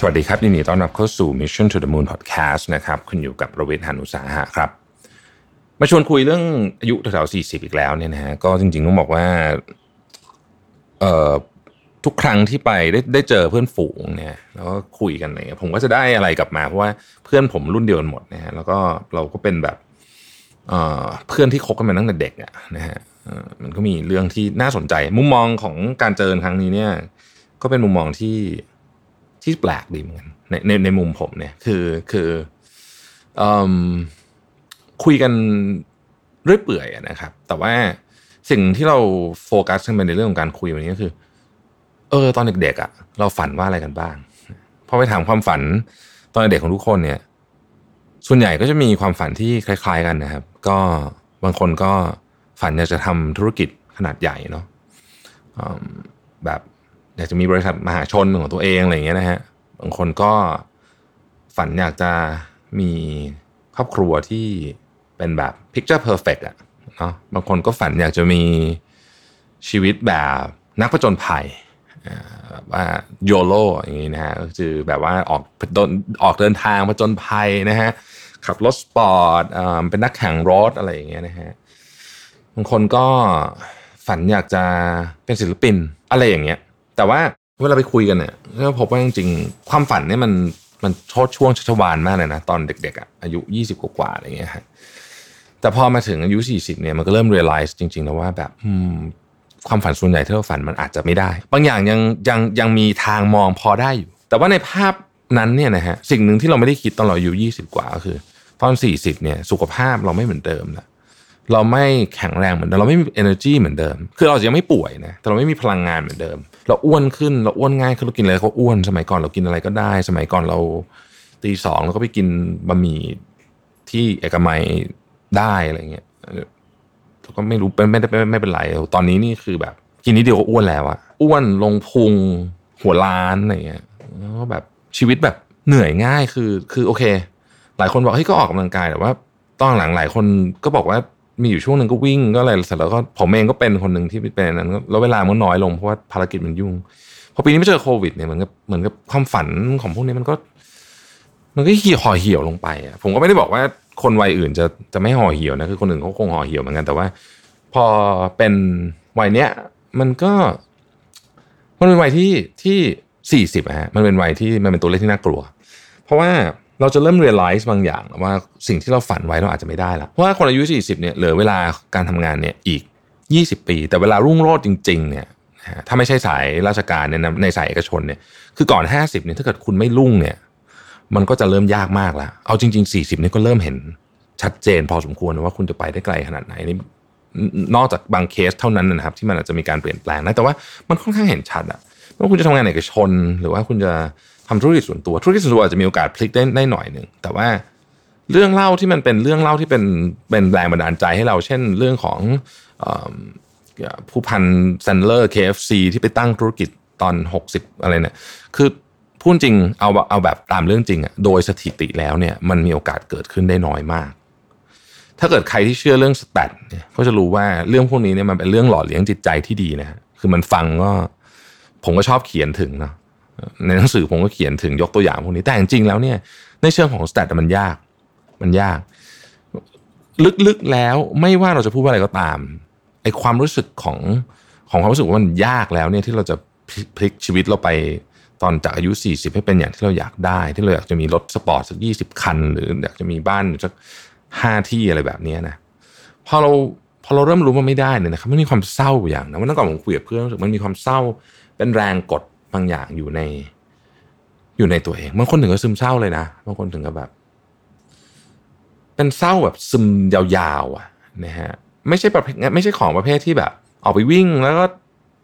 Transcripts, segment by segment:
สวัสดีครับยินดีต้อนรับเข้าสู่ Mission to the Moon Podcast นะครับคุณอยู่กับประเวทหานุสาหะครับ มาชวนคุยเรื่องอายุแถวๆสี่สิบอีกแล้วเนี่ยนะฮะก็จริงๆต้องบอกว่าเอ่อทุกครั้งที่ไปได้ได้เจอเพื่อนฝูงเนี่ยแล้วก็คุยกันอะไรเงี้ยผมก็จะได้อะไรกลับมาเพราะว่าเพื่อนผมรุ่นเดียวกันหมดนะฮะแล้วก็เราก็เป็นแบบเอ่อเพื่อนที่คบกันมาตั้งแต่เด็กอะนะฮะมันก็มีเรื่องที่น่าสนใจ มุมมองของการเจอครั้งนี้เนี่ย ก็เป็นมุมมองที่ ที่แปลกดีเหมือนกันในในในมุมผมเนี่ยคือคืออคุยกันเรื่อยเปื่อยนะครับ แต่ว่าสิ่งที่เราโฟกัสกันไปในเรื่องของการคุยวันนี้ก็คือ เออ ตอนเด็กๆอะ เราฝันว่าอะไรกันบ้างพอไปถามความฝันตอนเด็กของทุกคนเนี่ย ส่วนใหญ่ก็จะมีความฝันที่คล้าย ๆ กันนะครับ ก็บางคนก็ฝันอยากจะทำธุรกิจขนาดใหญ่เนาะแบบ อยากจะมีบริษัทมหาชนของตัวเองอะไรอย่างเงี้ยนะฮะบางคนก็ฝันอยากจะมีครอบครัวที่เป็นแบบ picture perfect อะเนาะบางคนก็ฝันอยากจะมีชีวิตแบบนักผจญภัยว่าโยโลอย่างนี้นะฮะก็คือแบบว่าออกเดินออกเดินทางผจญภัยนะฮะขับรถสปอร์ตเป็นนักแข่งรถอะไรอย่างเงี้ยนะฮะบางคนก็ฝันอยากจะเป็นศิลปินอะไรอย่างเงี้ย แต่ว่าเวลาไปคุยกันเนี่ยก็พบว่าจริงๆความฝันเนี่ยมันมันโชดช่วงชัชวานมากเลยนะ ตอนเด็กๆอะอายุ 20 กว่าๆอะไรเงี้ยฮะแต่พอมาถึงอายุ 40เนี่ยมันก็เริ่ม realize จริงๆแล้วว่าแบบความฝันส่วนใหญ่ที่เราฝันมันอาจจะไม่ได้ บางอย่างยังยังยังมีทางมองพอได้อยู่ แต่ว่าในภาพนั้นเนี่ยนะฮะสิ่งหนึ่งที่เราไม่ได้คิดตอนเราอายุ 20 กว่าก็คือ ตอน 40เนี่ยสุขภาพเราไม่เหมือนเดิมและ เราไม่แข็งแรงเหมือนเดิมเราไม่มี energy เหมือนเดิม คือเราอาจจะยังไม่ป่วยนะแต่เราไม่มีพลังงานเหมือนเดิม เราอ้วนขึ้นเราอ้วนง่ายขึ้นเรากินอะไรก็อ้วนสมัยก่อนเรากินอะไรก็ได้ สมัยก่อนเราตีสองเราก็ไปกินบะหมี่ที่เอกมัยได้อะไรเงี้ยก็ไม่รู้เป็นไม่ได้ไม่เป็นไรตอนนี้นี่คือแบบ กินนิดเดียวก็อ้วนแล้วอะอ้วนลงพุงหัวล้านอะไรเงี้ยแล้วก็แบบชีวิตแบบเหนื่อยง่ายคือคือโอเค หลายคนบอกเฮ้ยก็ออกกำลังกายแต่ว่าตอนหลังหลายคนก็บอกว่า มีอยู่ช่วงหนึ่งก็วิ่งก็อะไรเสร็จแล้วก็ผมเองก็เป็นคนหนึ่งที่เป็นนั้นแล้วเวลามันน้อยลงเพราะว่าภารกิจมันยุ่งพอปีนี้ไม่เจอโควิดเนี่ยเหมือนกับเหมือนกับความฝันของพวกนี้มันก็ มันก็ห่อเหี่ยวลงไปอะผมก็ไม่ได้บอกว่าคนวัยอื่นจะจะไม่ห่อเหี่ยวนะคือคนอื่นเขาคงห่อเหี่ยวเหมือนกันแต่ว่า พอเป็นวัยเนี้ยมันก็ มันเป็นวัยที่ที่สี่สิบอะฮะมันเป็นวัยที่มันเป็นตัวเลขที่น่ากลัว เพราะว่า เราจะเริ่ม realize บางอย่างว่าสิ่งที่เราฝันไว้เราอาจจะไม่ได้ละเพราะว่าคนอายุสี่สิบเนี่ยเหลือเวลาการทำงานเนี่ยอีกยี่สิบปี แต่เวลารุ่งโรจน์จริงๆเนี่ยถ้าไม่ใช่สายราชการเนี่ยในสายเอกชนเนี่ยคือก่อนห้าสิบเนี่ยถ้าเกิดคุณไม่รุ่งเนี่ยมันก็จะเริ่มยากมากแล้ว เอาจริง ๆ 40นี่ก็เริ่มเห็นชัดเจนพอสมควรว่าคุณจะไปได้ไกลขนาดไหนนี่นอกจากบางเคสเท่านั้นนะครับ ที่มันอาจจะมีการเปลี่ยนแปลงนะแต่ว่ามันค่อนข้างเห็นชัดอะไม่ว่าคุณจะทำงานเอกชน หรือว่าคุณจะ ทำธุรกิจส่วนตัว ธุรกิจส่วนตัวอาจจะมีโอกาสพลิกได้ได้หน่อยหนึ่งแต่ว่าเรื่องเล่าที่มันเป็นเรื่องเล่าที่เป็นเป็นแรงบันดาลใจให้เรา เช่นเรื่องของออผู้พันแซนเลอร์ KFC ที่ไปตั้งธุรกิจตอน 60 อะไรเนี่ยคือพูดจริงเอาเอาแบบตามเรื่องจริงอะโดยสถิติแล้วเนี่ยมันมีโอกาสเกิดขึ้นได้น้อยมาก ถ้าเกิดใครที่เชื่อเรื่องสแตทเนี่ยก็จะรู้ว่าเรื่องพวกนี้เนี่ยมันเป็นเรื่องหล่อเลี้ยงจิตใจที่ดีนะคือมันฟังก็ผมก็ชอบเขียนถึงเนาะ ในหนังสือผมก็เขียนถึงยกตัวอย่างพวกนี้แต่จริงๆแล้วเนี่ยในเชิงของสแตทมันยาก มันยาก ลึกๆแล้วไม่ว่าเราจะพูดว่าอะไรก็ตามไอความรู้สึกของของความรู้สึกว่ามันยากแล้วเนี่ยที่เราจะพลิกชีวิตเราไปตอนจากอายุ 40 ให้เป็นอย่างที่เราอยากได้ ที่เราอยากจะมีรถสปอร์ตสัก 20 คัน หรืออยากจะมีบ้านสักห้าที่อะไรแบบนี้นะพอเราพอเราเริ่มรู้ว่าไม่ได้เนี่ยนะครับมันมีความเศร้าอย่างนะวันนั้นก่อนผมคุยกับเพื่อนรู้สึกมันมีความเศร้าเป็นแรงกด บางอย่างอยู่ใน อยู่ในตัวเองบางคนถึงกับซึมเศร้าเลยนะบางคนถึงกับแบบ เป็นเศร้าแบบซึมยาวๆอะนะฮะไม่ใช่ประเภทไม่ใช่ของประเภทที่แบบ ออกไปวิ่งแล้วก็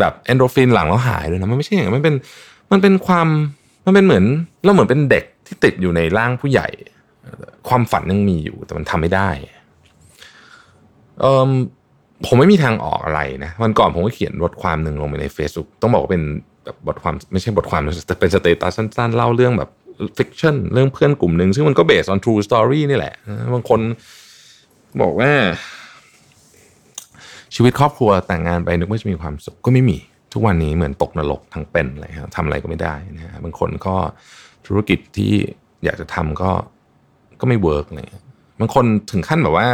แบบเอ็นดอร์ฟินหลั่งแล้วหายเลยนะมันไม่ใช่อย่างนั้นมันเป็นมันเป็นความมันเป็นเหมือนเราเหมือนเป็นเด็กที่ติดอยู่ในร่างผู้ใหญ่ ความฝันยังมีอยู่แต่มันทำไม่ได้เออผมไม่มีทางออกอะไรนะวันก่อนผมก็เขียนบทความหนึ่งลงไปใน Facebook ต้องบอกว่าเป็น แบบบทความไม่ใช่บทความแต่เป็น status สั้นๆ เล่าเรื่องแบบ fiction เรื่องเพื่อนกลุ่มหนึ่งซึ่งมันก็ based on true story นี่แหละบางคนบอกว่า ชีวิตครอบครัวแต่งงานไปนึกว่าจะมีความสุขก็ไม่มี ทุกวันนี้เหมือนตกนรกทั้งเป็นอะไรครับทำอะไรก็ไม่ได้นะฮะบางคนก็ธุรกิจที่อยากจะทำก็ก็ไม่ work เลยบางคนถึงขั้นแบบว่า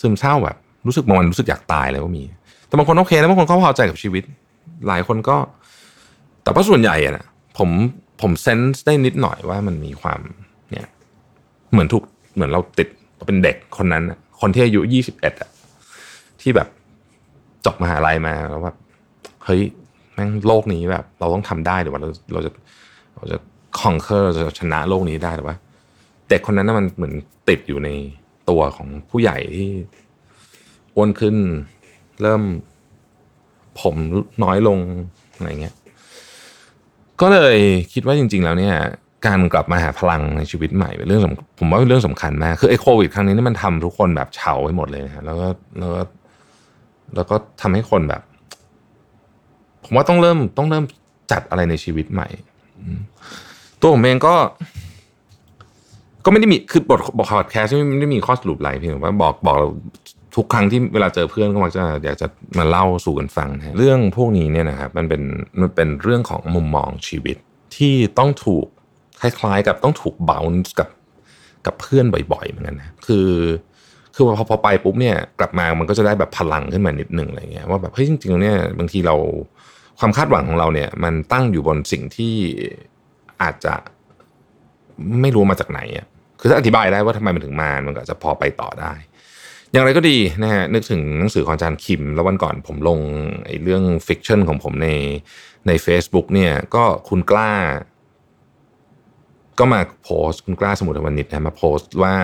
ซึมเศร้าแบบรู้สึกบางวันรู้สึกอยากตายเลยก็มี แต่บางคนโอเคแล้วบางคนก็พอใจกับชีวิต หลายคนก็ แต่ว่าส่วนใหญ่อะนะผมผม sense ได้นิดหน่อยว่ามันมีความเนี่ยเหมือนถูกเหมือนเราติดเป็นเด็กคนนั้น คนที่อายุยี่สิบเอ็ดอะที่แบบจบมหาลัยมาแล้วแบบเฮ้ยแม่งโลกนี้แบบ เราต้องทำได้หรือว่าเราเราจะเราจะคองเคอร์เราจะชนะโลกนี้ได้หรือว่าเด็กคนนั้นมันเหมือนติดอยู่ในตัวของผู้ใหญ่ที่อ้วนขึ้น เริ่มผมน้อยลงอะไรเงี้ย ก็เลยคิดว่าจริง ๆ แล้วเนี่ยการกลับมาหาพลังในชีวิตใหม่เป็นเรื่องผมว่าเป็นเรื่องสำคัญมากคือไอ้โควิดครั้งนี้นี่มันทำทุกคนแบบเฉาไปหมดเลยนะแล้วก็แล้วก็แล้วก็ทำให้คนแบบ ผมว่าต้องเริ่มต้องเริ่มจัดอะไรในชีวิตใหม่ตัวผมเองก็ ก็ไม่ได้มีคือบทบอกพอดแคสต์ไม่ได้มีข้อสรุปอะไรเพียงแต่ว่าบอกบอก ทุกครั้งที่เวลาเจอเพื่อนก็มักจะอยากจะมาเล่าสู่กันฟังนะเรื่องพวกนี้เนี่ยนะครับมันเป็นมันเป็นเรื่องของมุมมองชีวิตที่ต้องถูกคล้ายๆ กับต้องถูกเบากับกับเพื่อนบ่อยๆเหมือนกันนะคือคือพอพอไปปุ๊บเนี่ยกลับมามันก็จะได้แบบพลังขึ้นมานิดหนึ่งอะไรเงี้ยว่าแบบเฮ้ยจริงๆเนี่ยบางทีเราความคาดหวังของเราเนี่ย มันตั้งอยู่บนสิ่งที่อาจจะไม่รู้มาจากไหนอะคือถ้าอธิบายได้ว่าทำไมมันถึงมามันก็จะพอไปต่อได้ อย่างไรก็ดีนะฮะนึกถึงหนังสือของอาจารย์คิม แล้ววันก่อนผมลงไอ้เรื่อง fiction ของผมในใน Facebook เนี่ยก็คุณกล้า ก็มาโพสต์คุณกล้าสมุทรวันนิดนะมาโพสต์ว่า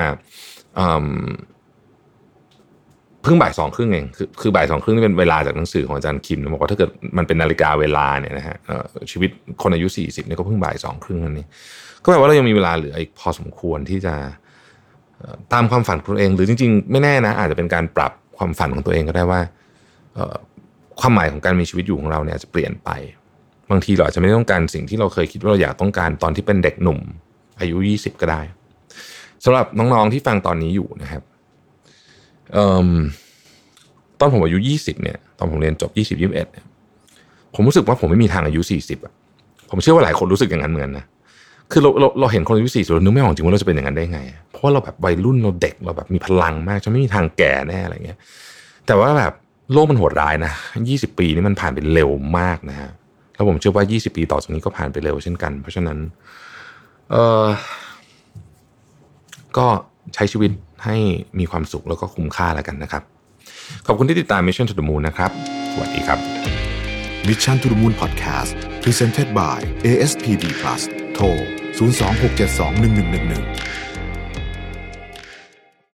เพิ่งบ่ายสองครึ่งเองคือคือบ่ายสองครึ่งนี่เป็นเวลาจากหนังสือของอาจารย์คิมนะบอกว่าถ้าเกิดมันเป็นนาฬิกาเวลาเนี่ยนะฮะชีวิตคนอายุสี่สิบเนี่ยก็เพิ่งบ่ายสองครึ่งนั่นนี่ก็แปลว่าเรายังมีเวลาเหลืออีกพอสมควรที่จะ ตามความฝันของตัวเอง หรือจริง ๆ ไม่แน่นะ อาจจะเป็นการปรับความฝันของตัวเองก็ได้ว่าความหมายของการมีชีวิตอยู่ของเราเนี่ยจะเปลี่ยนไป บางทีเราอาจจะไม่ต้องการสิ่งที่เราเคยคิดว่าเราอยากต้องการตอนที่เป็นเด็กหนุ่ม อายุยี่สิบก็ได้สำหรับน้องๆที่ฟังตอนนี้อยู่นะครับตอนผมอายุยี่สิบเนี่ย ตอนผมเรียนจบยี่สิบยี่สิบเอ็ดเนี่ยผมรู้สึกว่าผมไม่มีทางอายุสี่สิบอะผมเชื่อว่าหลายคนรู้สึกอย่างนั้นเหมือนนะคือเราเราเราเห็นคนอายุสี่สิบเรานึกไม่ออกจริงว่าเราจะเป็นอย่างนั้นได้ไง ราะว่าเราแบบวัยรุ่นเราเด็กเราแบบมีพลังมากจะไม่มีทางแก่แน่อะไรเงี้ย แต่ว่าแบบโลกมันโหดร้ายนะยี่สิบปีนี่มันผ่านไปเร็วมากนะฮะแล้วผมเชื่อว่ายี่สิบปีต่อจากนี้ก็ผ่านไปเร็วเช่นกัน เพราะฉะนั้น เออก็ใช้ชีวิตให้มีความสุขแล้วก็คุ้มค่าแล้วกันนะครับ ขอบคุณที่ติดตาม Mission to the Moon นะครับ สวัสดีครับ Mission to the Moon Podcast Presented by ASPD Plus โทร 026721111